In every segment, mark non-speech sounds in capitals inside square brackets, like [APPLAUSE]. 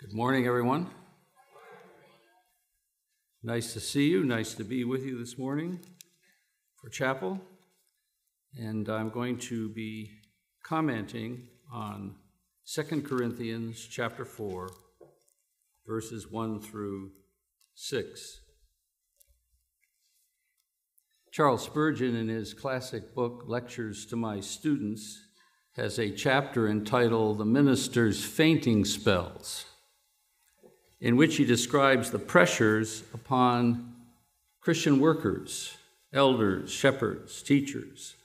Good morning, everyone. Nice to see you. Nice to be with you this morning for chapel. And I'm going to be commenting on 2 Corinthians chapter 4, verses 1 through 6. Charles Spurgeon, in his classic book, Lectures to My Students, has a chapter entitled The Minister's Fainting Spells in which he describes the pressures upon Christian workers, elders, shepherds, teachers.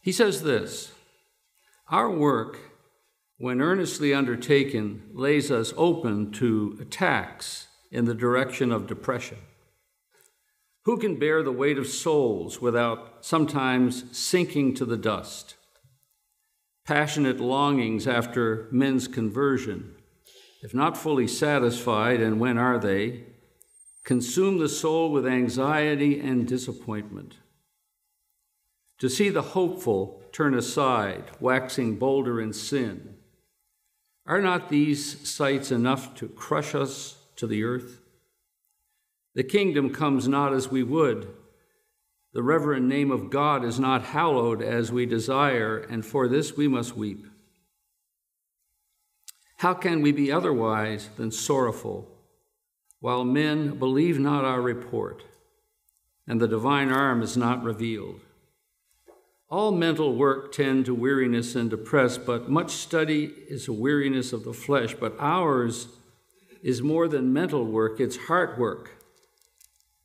He says this Our work, when earnestly undertaken, lays us open to attacks in the direction of depression. Who can bear the weight of souls without sometimes sinking to the dust? Passionate longings after men's conversion if not fully satisfied, and when are they, consume the soul with anxiety and disappointment. To see the hopeful turn aside, waxing bolder in sin, are not these sights enough to crush us to the earth? The kingdom comes not as we would. The reverend name of God is not hallowed as we desire, and for this we must weep. How can we be otherwise than sorrowful while men believe not our report and the divine arm is not revealed? All mental work tend to weariness and depress, but much study is a weariness of the flesh, but ours is more than mental work, it's heart work.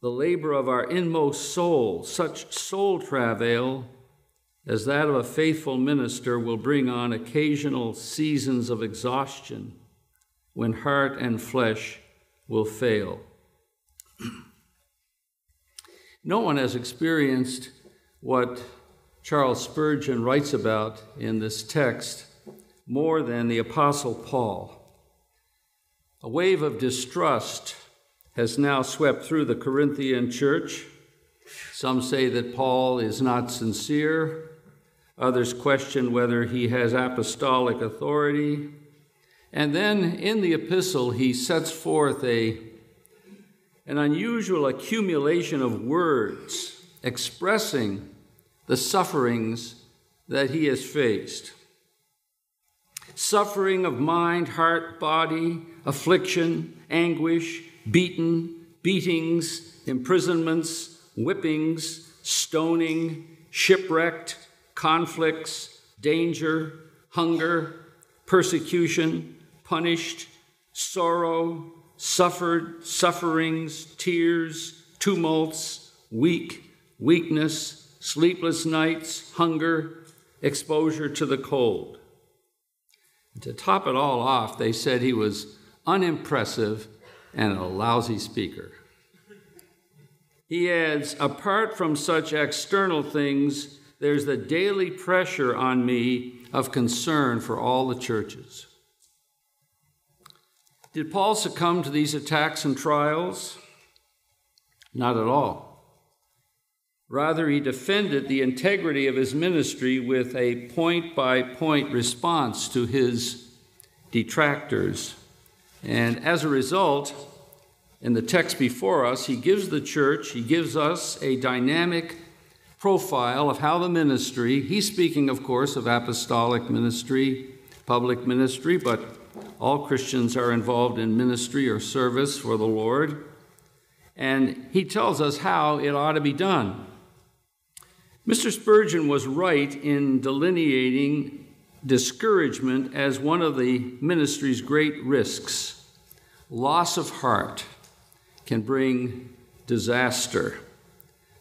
The labor of our inmost soul, such soul travail as that of a faithful minister will bring on occasional seasons of exhaustion when heart and flesh will fail. [CLEARS THROAT] no one has experienced what Charles Spurgeon writes about in this text more than the Apostle Paul. A wave of distrust has now swept through the Corinthian church. Some say that Paul is not sincere. Others question whether he has apostolic authority. And then in the epistle, he sets forth a, an unusual accumulation of words expressing the sufferings that he has faced suffering of mind, heart, body, affliction, anguish, beaten, beatings, imprisonments, whippings, stoning, shipwrecked, conflicts, danger, hunger, persecution, punished, sorrow, suffered, sufferings, tears, tumults, weak, weakness, sleepless nights, hunger, exposure to the cold. And to top it all off, they said he was unimpressive and a lousy speaker. He adds, apart from such external things, there's the daily pressure on me of concern for all the churches. Did Paul succumb to these attacks and trials? Not at all. Rather, he defended the integrity of his ministry with a point by point response to his detractors. And as a result, in the text before us, he gives the church, he gives us a dynamic profile of how the ministry, he's speaking, of course, of apostolic ministry, public ministry, but all Christians are involved in ministry or service for the Lord. And he tells us how it ought to be done. Mr. Spurgeon was right in delineating discouragement as one of the ministry's great risks. Loss of heart can bring disaster.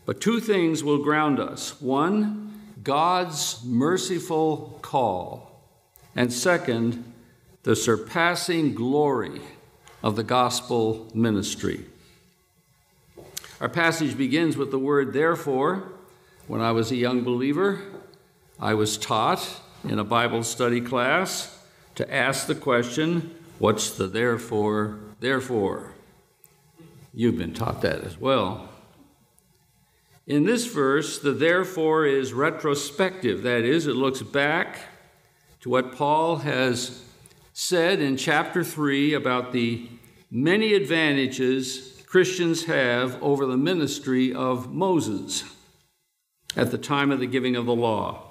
But two things will ground us one, God's merciful call, and second, the surpassing glory of the gospel ministry. Our passage begins with the word therefore. When I was a young believer, I was taught in a Bible study class to ask the question, What's the therefore, therefore? You've been taught that as well. In this verse, the therefore is retrospective. That is, it looks back to what Paul has said in chapter 3 about the many advantages Christians have over the ministry of Moses at the time of the giving of the law.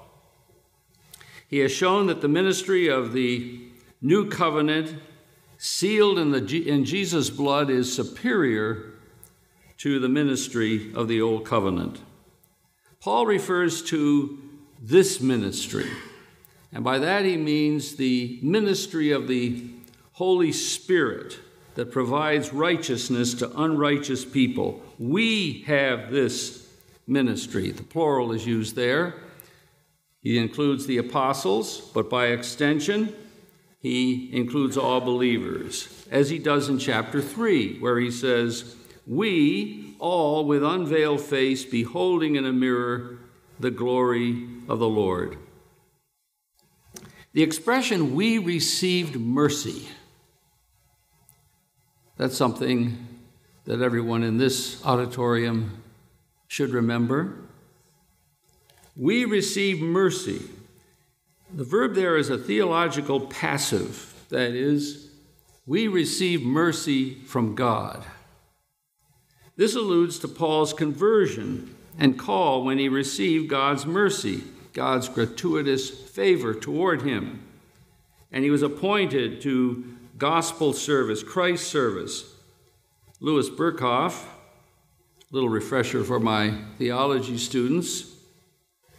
He has shown that the ministry of the new covenant, sealed in, the, in Jesus' blood, is superior to the ministry of the old covenant. Paul refers to this ministry, and by that he means the ministry of the Holy Spirit that provides righteousness to unrighteous people. We have this ministry. The plural is used there. He includes the apostles, but by extension, he includes all believers, as he does in chapter 3, where he says, We all with unveiled face, beholding in a mirror the glory of the Lord. The expression, we received mercy, that's something that everyone in this auditorium should remember. We receive mercy. The verb there is a theological passive, that is, we receive mercy from God. This alludes to Paul's conversion and call when he received God's mercy, God's gratuitous favor toward him. And he was appointed to gospel service, Christ service. Louis Berkhof, little refresher for my theology students.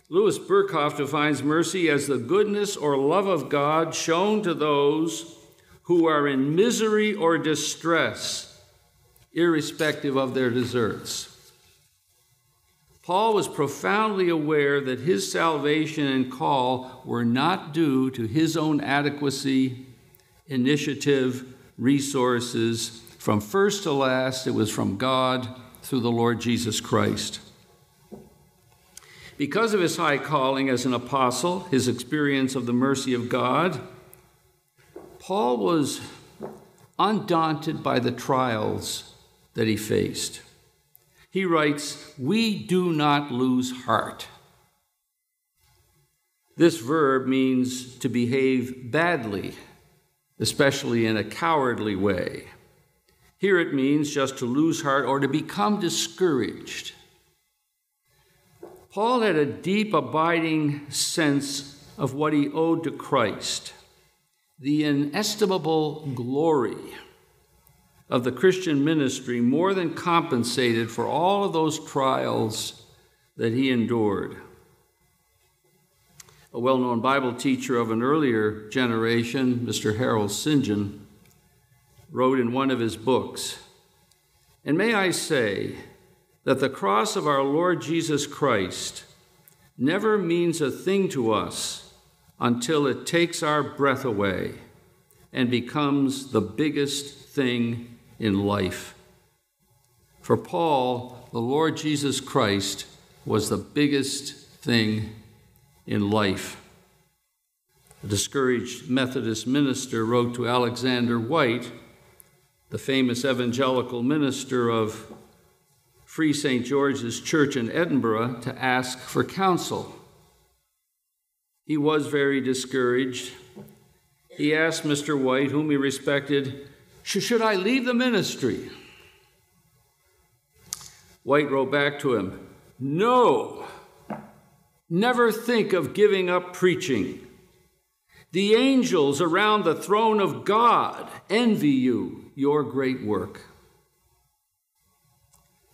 Louis Berkhof defines mercy as the goodness or love of God shown to those who are in misery or distress, irrespective of their deserts. Paul was profoundly aware that his salvation and call were not due to his own adequacy, initiative, resources. From first to last, it was from God through the Lord Jesus Christ. Because of his high calling as an apostle, his experience of the mercy of God, Paul was undaunted by the trials that he faced. He writes, We do not lose heart. This verb means to behave badly, especially in a cowardly way. Here it means just to lose heart or to become discouraged. Paul had a deep, abiding sense of what he owed to Christ, the inestimable glory of the Christian ministry more than compensated for all of those trials that he endured. A well known Bible teacher of an earlier generation, Mr. Harold St. John, wrote in one of his books, and may I say, that the cross of our Lord Jesus Christ never means a thing to us until it takes our breath away and becomes the biggest thing in life. For Paul, the Lord Jesus Christ was the biggest thing in life. A discouraged Methodist minister wrote to Alexander Whyte, the famous evangelical minister of Free St. George's Church in Edinburgh to ask for counsel. He was very discouraged. He asked Mr. Whyte, whom he respected, Should I leave the ministry? Whyte wrote back to him, No, never think of giving up preaching. The angels around the throne of God envy you, your great work.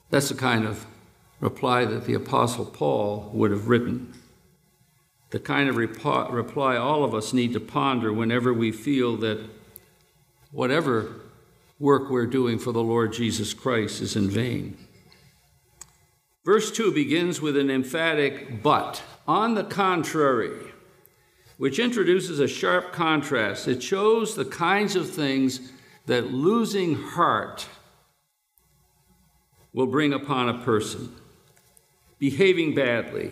That's the kind of reply that the Apostle Paul would have written. The kind of reply all of us need to ponder whenever we feel that whatever work we're doing for the Lord Jesus Christ is in vain. Verse 2 begins with an emphatic but. On the contrary, which introduces a sharp contrast. It shows the kinds of things that losing heart will bring upon a person. Behaving badly.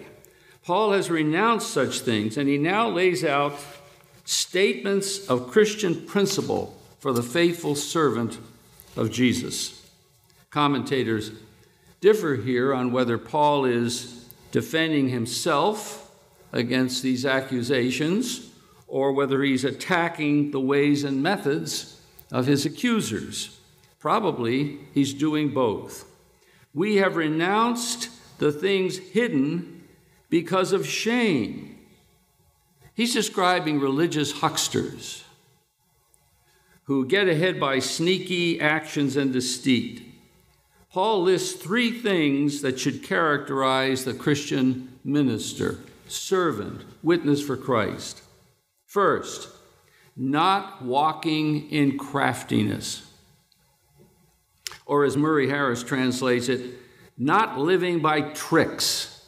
Paul has renounced such things, and he now lays out statements of Christian principle for the faithful servant of Jesus. Commentators differ here on whether Paul is defending himself against these accusations or whether he's attacking the ways and methods of his accusers. Probably he's doing both. We have renounced the things hidden because of shame. He's describing religious hucksters who get ahead by sneaky actions and deceit. Paul lists three things that should characterize the Christian minister, servant, witness for Christ. First, not walking in craftiness. Or as Murray Harris translates it, not living by tricks.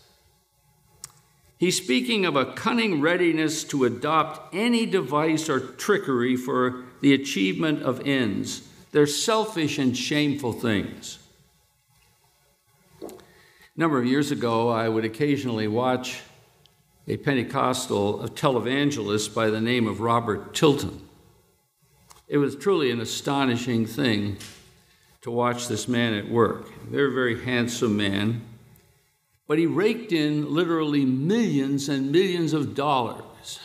He's speaking of a cunning readiness to adopt any device or trickery for the achievement of ends. They're selfish and shameful things. A number of years ago, I would occasionally watch a Pentecostal a televangelist by the name of Robert Tilton. It was truly an astonishing thing to watch this man at work. Very, very handsome man, but he raked in literally millions and millions of dollars.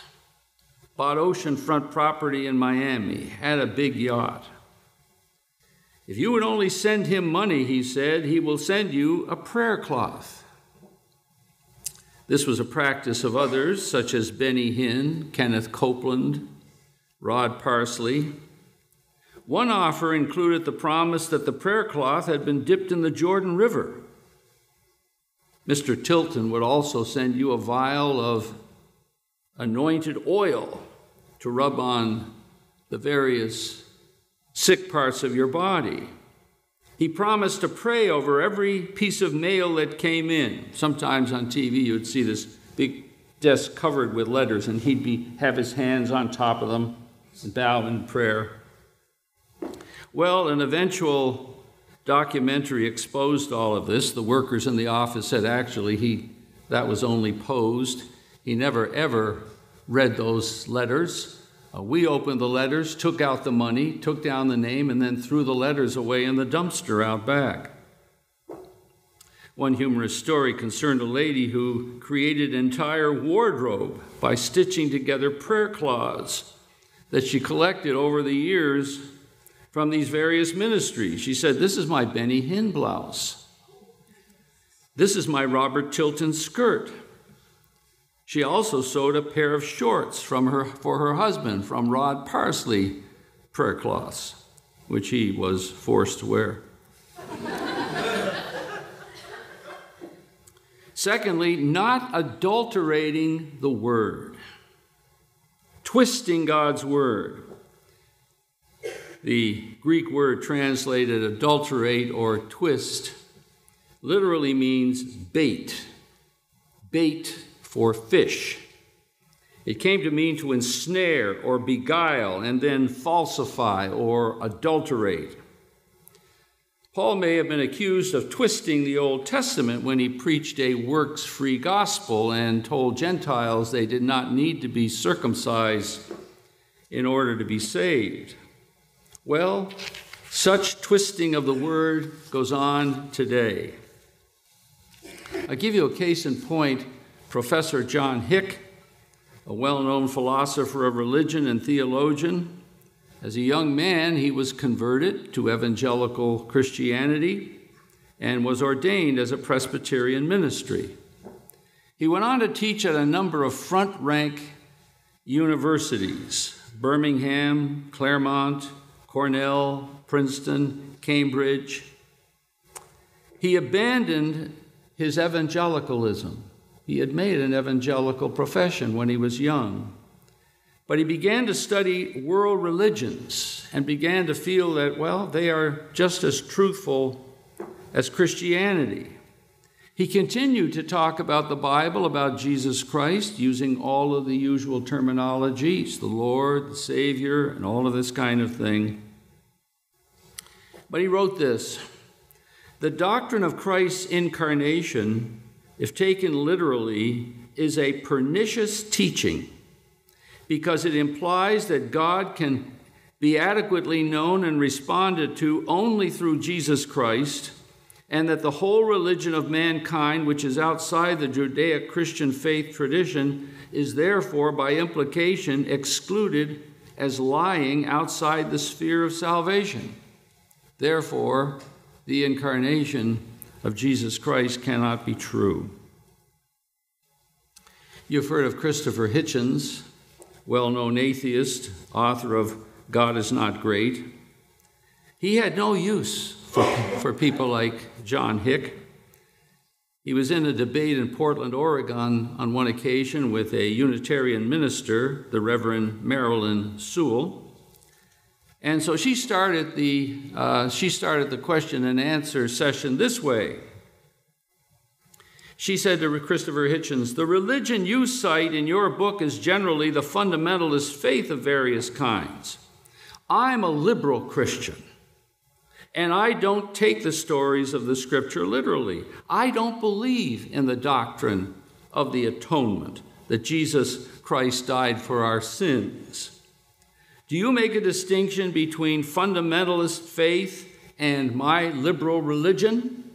Bought oceanfront property in Miami, had a big yacht. If you would only send him money, he said, he will send you a prayer cloth. This was a practice of others, such as Benny Hinn, Kenneth Copeland, Rod Parsley. One offer included the promise that the prayer cloth had been dipped in the Jordan River. Mr. Tilton would also send you a vial of anointed oil to rub on the various sick parts of your body. He promised to pray over every piece of mail that came in. Sometimes on TV you'd see this big desk covered with letters, and he'd be, have his hands on top of them and bow in prayer. Well, an eventual documentary exposed all of this. The workers in the office said actually he that was only posed. He never ever read those letters. Uh, we opened the letters, took out the money, took down the name, and then threw the letters away in the dumpster out back. One humorous story concerned a lady who created an entire wardrobe by stitching together prayer cloths that she collected over the years from these various ministries. She said, This is my Benny Hinn blouse. This is my Robert Tilton skirt. She also sewed a pair of shorts from her, for her husband from Rod Parsley prayer cloths, which he was forced to wear. Secondly, not adulterating the word, twisting God's word. The Greek word translated adulterate or twist literally means bait, bait for fish. It came to mean to ensnare or beguile and then falsify or adulterate. Paul may have been accused of twisting the Old Testament when he preached a works free gospel and told Gentiles they did not need to be circumcised in order to be saved. Well, such twisting of the word goes on today. I'll give you a case in point Professor John Hick, a well known philosopher of religion and theologian. As a young man, he was converted to evangelical Christianity and was ordained as a Presbyterian ministry. He went on to teach at a number of front rank universities Birmingham, Claremont, Cornell, Princeton, Cambridge. He abandoned his evangelicalism he had made an evangelical profession when he was young. But he began to study world religions and began to feel that, well, they are just as truthful as Christianity. He continued to talk about the Bible, about Jesus Christ, using all of the usual terminologies the Lord, the Savior, and all of this kind of thing. But he wrote this The doctrine of Christ's incarnation if taken literally, is a pernicious teaching because it implies that God can be adequately known and responded to only through Jesus Christ, and that the whole religion of mankind, which is outside the Judeo Christian faith tradition, is therefore, by implication, excluded as lying outside the sphere of salvation. Therefore, the incarnation of Jesus Christ cannot be true. You've heard of Christopher Hitchens, well known atheist, author of God is Not Great. He had no use for, for people like John Hick. He was in a debate in Portland, Oregon on one occasion with a Unitarian minister, the Reverend Marilyn Sewell. And so she started the, uh, she started the question and answer session this way. She said to Christopher Hitchens, The religion you cite in your book is generally the fundamentalist faith of various kinds. I'm a liberal Christian, and I don't take the stories of the scripture literally. I don't believe in the doctrine of the atonement, that Jesus Christ died for our sins. Do you make a distinction between fundamentalist faith and my liberal religion?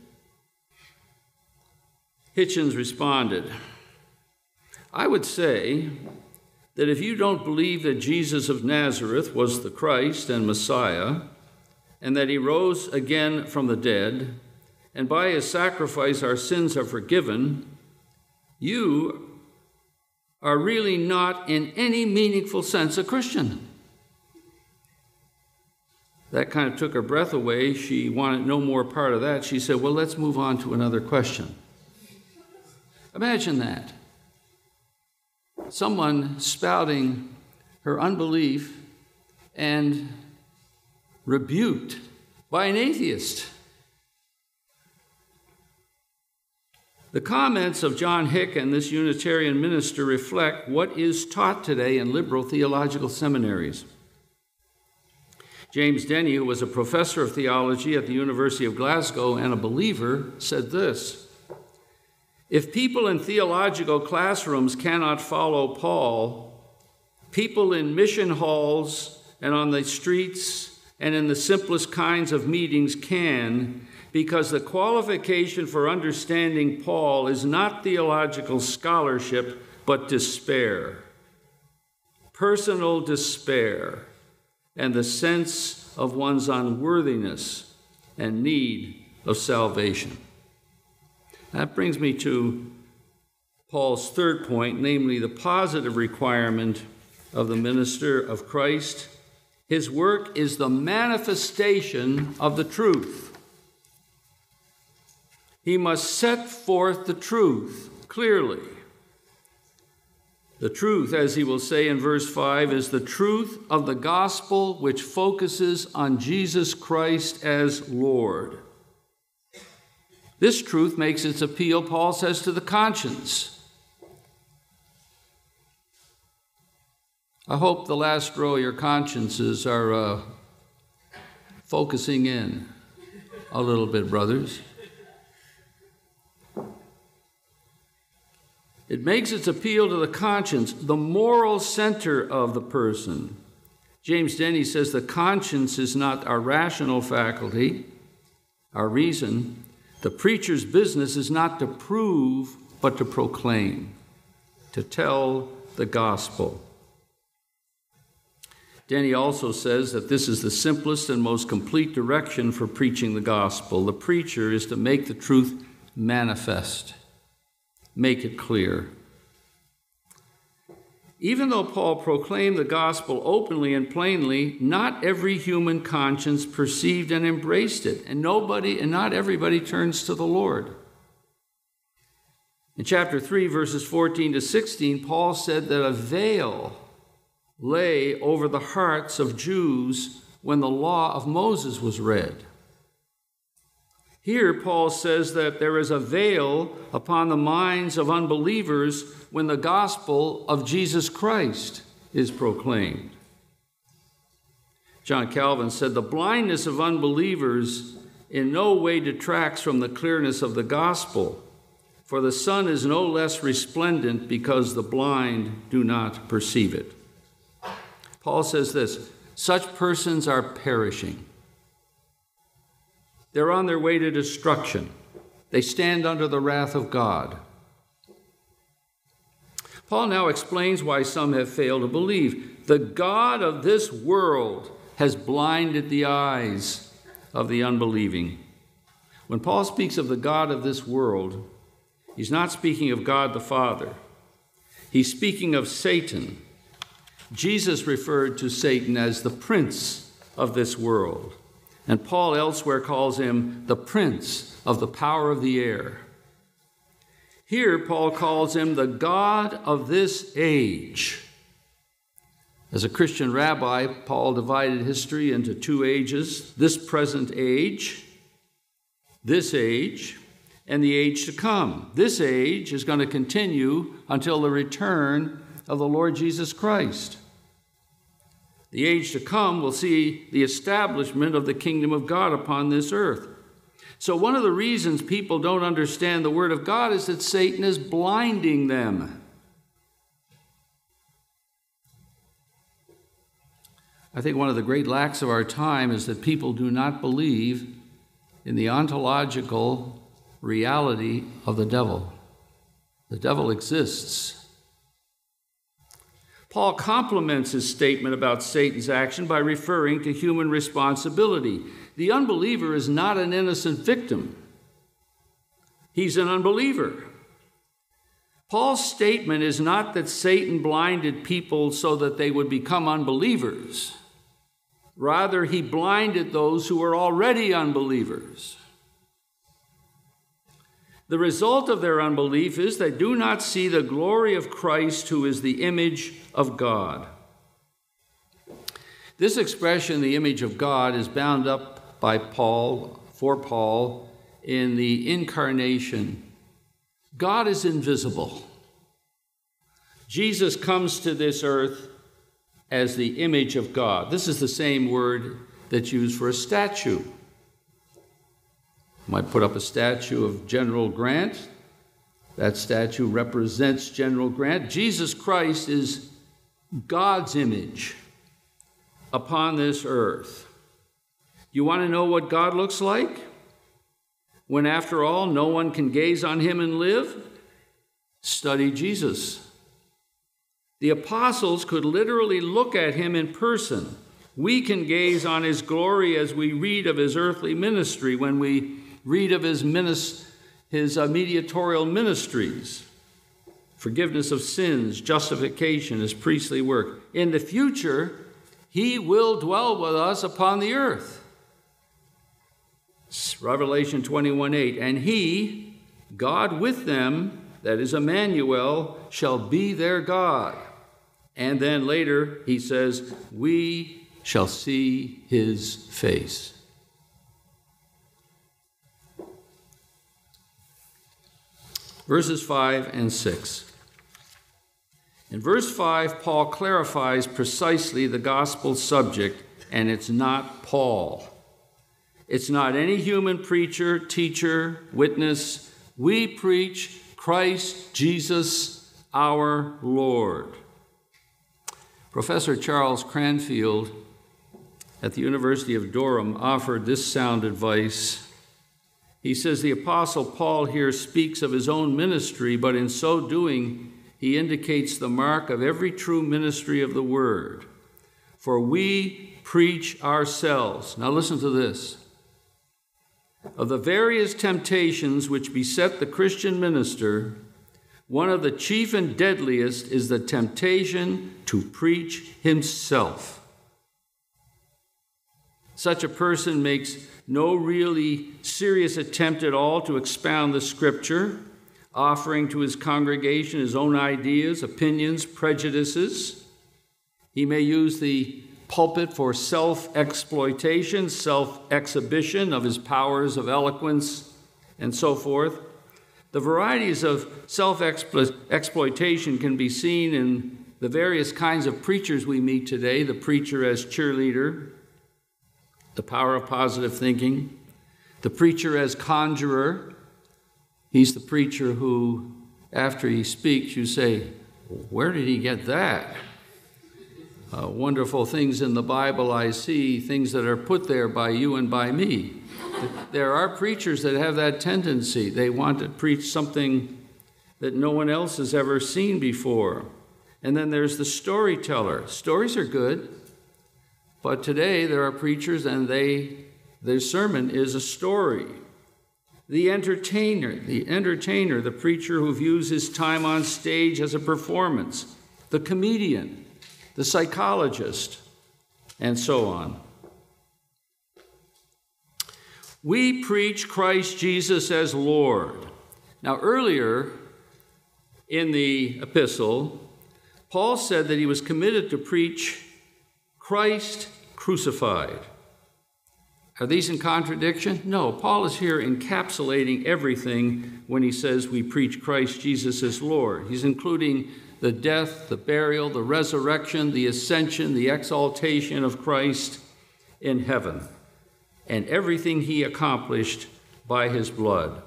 Hitchens responded, I would say that if you don't believe that Jesus of Nazareth was the Christ and Messiah, and that he rose again from the dead, and by his sacrifice our sins are forgiven, you are really not in any meaningful sense a Christian. That kind of took her breath away. She wanted no more part of that. She said, Well, let's move on to another question. Imagine that. Someone spouting her unbelief and rebuked by an atheist. The comments of John Hick and this Unitarian minister reflect what is taught today in liberal theological seminaries. James Denney, who was a professor of theology at the University of Glasgow and a believer, said this if people in theological classrooms cannot follow Paul, people in mission halls and on the streets and in the simplest kinds of meetings can, because the qualification for understanding Paul is not theological scholarship, but despair. Personal despair and the sense of one's unworthiness and need of salvation. That brings me to Paul's third point, namely the positive requirement of the minister of Christ. His work is the manifestation of the truth. He must set forth the truth clearly. The truth, as he will say in verse 5, is the truth of the gospel which focuses on Jesus Christ as Lord. This truth makes its appeal, Paul says, to the conscience. I hope the last row, your consciences, are uh, focusing in a little bit, brothers. It makes its appeal to the conscience, the moral center of the person. James Denney says the conscience is not our rational faculty, our reason, the preacher's business is not to prove, but to proclaim, to tell the gospel. Denney also says that this is the simplest and most complete direction for preaching the gospel. The preacher is to make the truth manifest, make it clear. Even though Paul proclaimed the gospel openly and plainly, not every human conscience perceived and embraced it, and nobody and not everybody turns to the Lord. In chapter 3, verses 14 to 16, Paul said that a veil lay over the hearts of Jews when the law of Moses was read. Here, Paul says that there is a veil upon the minds of unbelievers when the gospel of Jesus Christ is proclaimed. John Calvin said, The blindness of unbelievers in no way detracts from the clearness of the gospel, for the sun is no less resplendent because the blind do not perceive it. Paul says this such persons are perishing. They're on their way to destruction. They stand under the wrath of God. Paul now explains why some have failed to believe. The God of this world has blinded the eyes of the unbelieving. When Paul speaks of the God of this world, he's not speaking of God the Father. He's speaking of Satan. Jesus referred to Satan as the prince of this world. And Paul elsewhere calls him the prince of the power of the air. Here, Paul calls him the God of this age. As a Christian rabbi, Paul divided history into two ages this present age, this age, and the age to come. This age is going to continue until the return of the Lord Jesus Christ. The age to come will see the establishment of the kingdom of God upon this earth. So, one of the reasons people don't understand the Word of God is that Satan is blinding them. I think one of the great lacks of our time is that people do not believe in the ontological reality of the devil. The devil exists. Paul complements his statement about Satan's action by referring to human responsibility. The unbeliever is not an innocent victim, he's an unbeliever. Paul's statement is not that Satan blinded people so that they would become unbelievers. Rather, he blinded those who were already unbelievers. The result of their unbelief is they do not see the glory of Christ, who is the image of God. This expression, the image of God, is bound up by Paul, for Paul, in the incarnation. God is invisible. Jesus comes to this earth as the image of God. This is the same word that's used for a statue. Might put up a statue of General Grant. That statue represents General Grant. Jesus Christ is God's image upon this earth. You want to know what God looks like? When, after all, no one can gaze on him and live? Study Jesus. The apostles could literally look at him in person. We can gaze on his glory as we read of his earthly ministry, when we read of his, minis- his uh, mediatorial ministries forgiveness of sins, justification, his priestly work. In the future, he will dwell with us upon the earth. Revelation 21 8. And he, God with them, that is Emmanuel, shall be their God. And then later he says, We shall see his face. Verses 5 and 6. In verse 5, Paul clarifies precisely the gospel subject, and it's not Paul. It's not any human preacher, teacher, witness. We preach Christ Jesus our Lord. Professor Charles Cranfield at the University of Durham offered this sound advice. He says the Apostle Paul here speaks of his own ministry, but in so doing, he indicates the mark of every true ministry of the word. For we preach ourselves. Now, listen to this of the various temptations which beset the Christian minister, one of the chief and deadliest is the temptation to preach himself. Such a person makes no really serious attempt at all to expound the scripture, offering to his congregation his own ideas, opinions, prejudices. He may use the pulpit for self exploitation, self exhibition of his powers of eloquence, and so forth. The varieties of self exploitation can be seen in the various kinds of preachers we meet today the preacher as cheerleader, the power of positive thinking, the preacher as conjurer. He's the preacher who, after he speaks, you say, Where did he get that? uh, wonderful things in the Bible I see, things that are put there by you and by me. There are preachers that have that tendency. They want to preach something that no one else has ever seen before. And then there's the storyteller. Stories are good, but today there are preachers and they their sermon is a story. The entertainer, the entertainer, the preacher who views his time on stage as a performance, the comedian, the psychologist, and so on. We preach Christ Jesus as Lord. Now, earlier in the epistle, Paul said that he was committed to preach Christ crucified. Are these in contradiction? No. Paul is here encapsulating everything when he says we preach Christ Jesus as Lord. He's including the death, the burial, the resurrection, the ascension, the exaltation of Christ in heaven and everything he accomplished by his blood.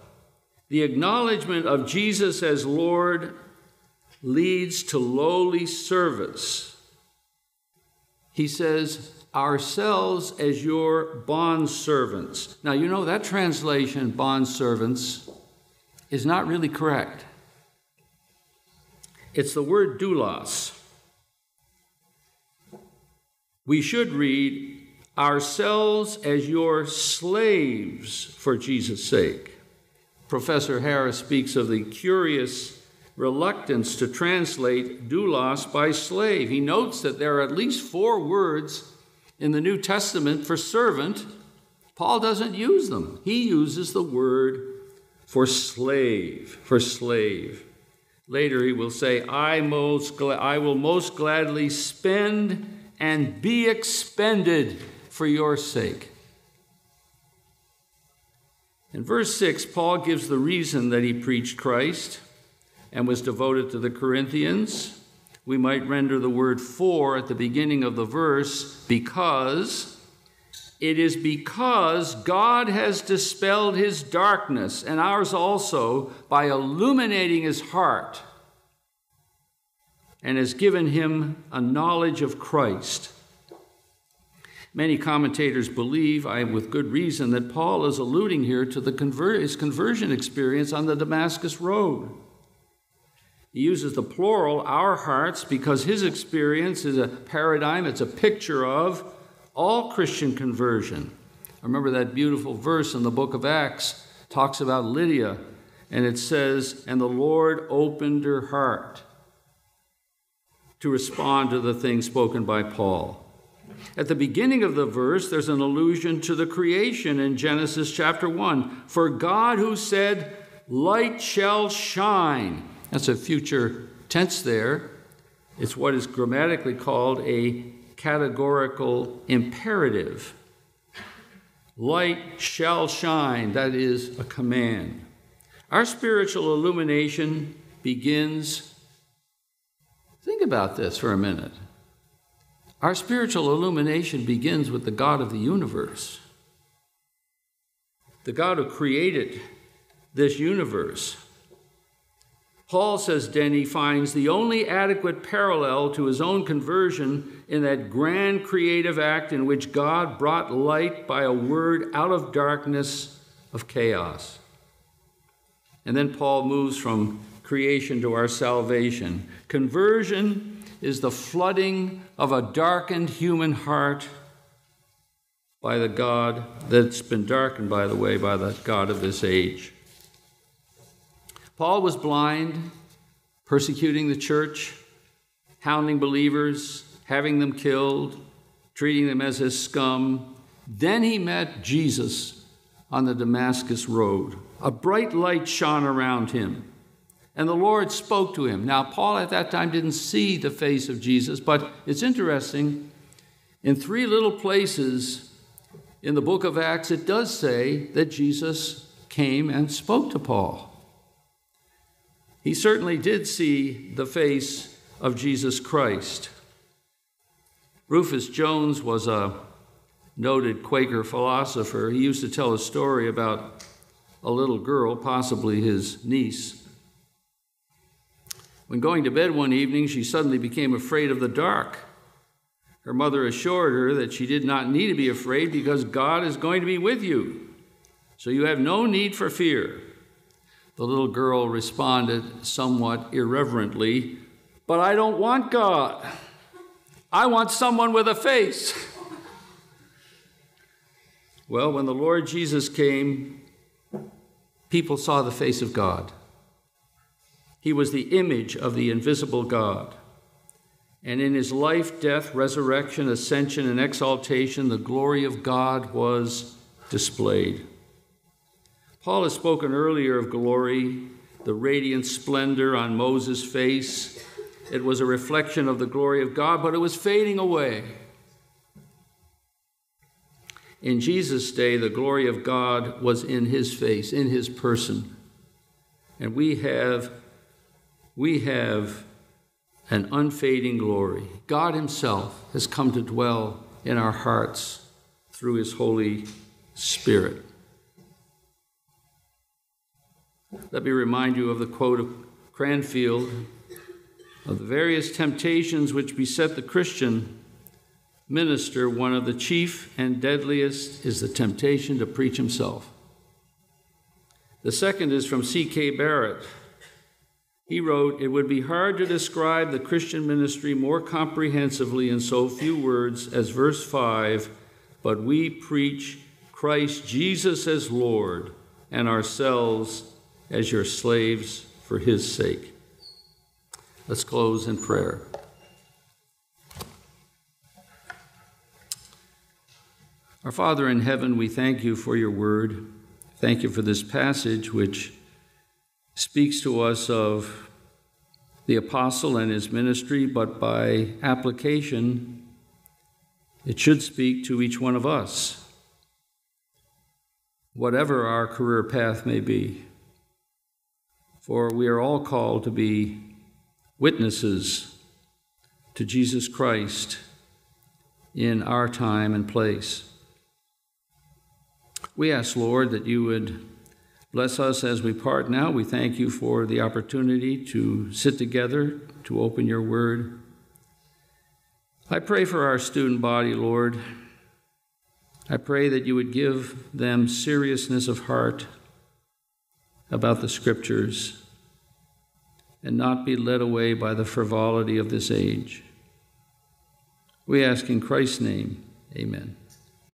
The acknowledgement of Jesus as Lord leads to lowly service. He says, ourselves as your bond servants. Now, you know that translation, bond servants, is not really correct. It's the word doulos. We should read ourselves as your slaves for Jesus' sake. Professor Harris speaks of the curious reluctance to translate doulos by slave. He notes that there are at least four words in the New Testament for servant. Paul doesn't use them, he uses the word for slave, for slave. Later he will say, I, most I will most gladly spend and be expended for your sake. In verse 6, Paul gives the reason that he preached Christ and was devoted to the Corinthians. We might render the word for at the beginning of the verse because it is because God has dispelled his darkness and ours also by illuminating his heart and has given him a knowledge of Christ Many commentators believe, I with good reason, that Paul is alluding here to the conver- his conversion experience on the Damascus Road. He uses the plural, our hearts, because his experience is a paradigm, it's a picture of all Christian conversion. I remember that beautiful verse in the book of Acts talks about Lydia, and it says, And the Lord opened her heart to respond to the things spoken by Paul. At the beginning of the verse, there's an allusion to the creation in Genesis chapter 1. For God who said, Light shall shine. That's a future tense there. It's what is grammatically called a categorical imperative. Light shall shine, that is a command. Our spiritual illumination begins. Think about this for a minute. Our spiritual illumination begins with the God of the universe, the God who created this universe. Paul says Denney finds the only adequate parallel to his own conversion in that grand creative act in which God brought light by a word out of darkness of chaos. And then Paul moves from creation to our salvation. Conversion is the flooding of a darkened human heart by the God that's been darkened, by the way, by the God of this age. Paul was blind, persecuting the church, hounding believers, having them killed, treating them as his scum. Then he met Jesus on the Damascus road. A bright light shone around him. And the Lord spoke to him. Now, Paul at that time didn't see the face of Jesus, but it's interesting. In three little places in the book of Acts, it does say that Jesus came and spoke to Paul. He certainly did see the face of Jesus Christ. Rufus Jones was a noted Quaker philosopher. He used to tell a story about a little girl, possibly his niece, when going to bed one evening, she suddenly became afraid of the dark. Her mother assured her that she did not need to be afraid because God is going to be with you. So you have no need for fear. The little girl responded somewhat irreverently, But I don't want God. I want someone with a face. Well, when the Lord Jesus came, people saw the face of God. He was the image of the invisible God. And in his life, death, resurrection, ascension, and exaltation, the glory of God was displayed. Paul has spoken earlier of glory, the radiant splendor on Moses' face. It was a reflection of the glory of God, but it was fading away. In Jesus' day, the glory of God was in his face, in his person. And we have, we have an unfading glory. God himself has come to dwell in our hearts through his Holy Spirit. Let me remind you of the quote of Cranfield of the various temptations which beset the Christian minister, one of the chief and deadliest is the temptation to preach himself. The second is from C.K. Barrett. He wrote, It would be hard to describe the Christian ministry more comprehensively in so few words as verse 5 but we preach Christ Jesus as Lord and ourselves as your slaves for his sake. Let's close in prayer. Our Father in heaven, we thank you for your word. Thank you for this passage which speaks to us of the apostle and his ministry, but by application, it should speak to each one of us, whatever our career path may be. For we are all called to be witnesses to Jesus Christ in our time and place. We ask, Lord, that you would bless us as we part now. We thank you for the opportunity to sit together, to open your word. I pray for our student body, Lord. I pray that you would give them seriousness of heart about the scriptures and not be led away by the frivolity of this age. We ask in Christ's name, amen.